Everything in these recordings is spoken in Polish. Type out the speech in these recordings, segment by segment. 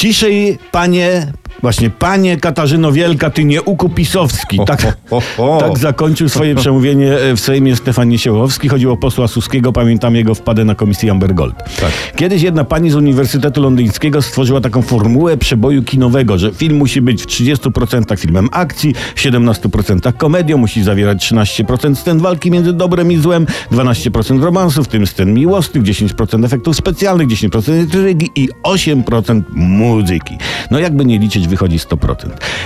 Ciszej, panie, właśnie, panie Katarzyno Wielka, ty nie ukupisowski. Tak, ho, ho. tak zakończył swoje przemówienie w Sejmie Stefan Niesiełowski. Chodziło o posła Suskiego, pamiętam jego wpadę na komisji Amber Gold. Tak. Kiedyś jedna pani z Uniwersytetu Londyńskiego stworzyła taką formułę przeboju kinowego, że film musi być w 30% filmem akcji, 17% komedią, musi zawierać 13% scen walki między dobrem i złem, 12% romansu, w tym scen miłosnych, 10% efektów specjalnych, 10% intrygi i 8% muzyki. No jakby nie liczyć, wychodzi 100%.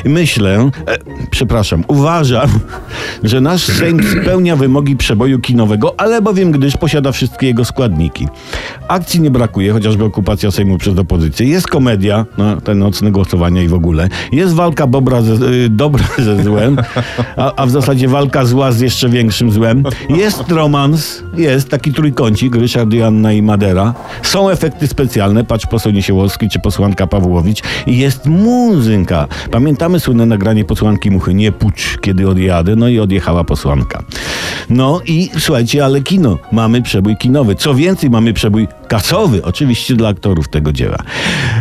I myślę, e, przepraszam, uważam, że nasz Sejm spełnia wymogi przeboju kinowego, ale bowiem gdyż posiada wszystkie jego składniki. Akcji nie brakuje, chociażby okupacja Sejmu przez opozycję. Jest komedia, no, te nocne głosowania i w ogóle. Jest walka bobra ze, y, dobra ze złem, a, a w zasadzie walka zła z jeszcze większym złem. Jest romans, jest taki trójkącik, Ryszard, Joanna i Madera. Są efekty specjalne, patrz poseł Niesiełowski czy posłanka Pawłowicz. Jest muzyka. Pamiętamy słynne nagranie posłanki Muchy, nie pucz, kiedy odjadę, no i odjechała posłanka. No i słuchajcie, ale kino. Mamy przebój kinowy. Co więcej, mamy przebój kasowy, oczywiście dla aktorów tego dzieła.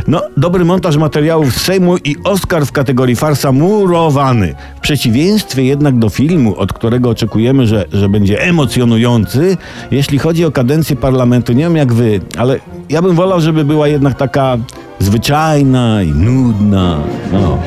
No, dobry montaż materiałów z Sejmu i Oscar w kategorii farsa murowany. W przeciwieństwie jednak do filmu, od którego oczekujemy, że, że będzie emocjonujący, jeśli chodzi o kadencję parlamentu, nie wiem jak wy, ale ja bym wolał, żeby była jednak taka zwyczajna i nudna. No.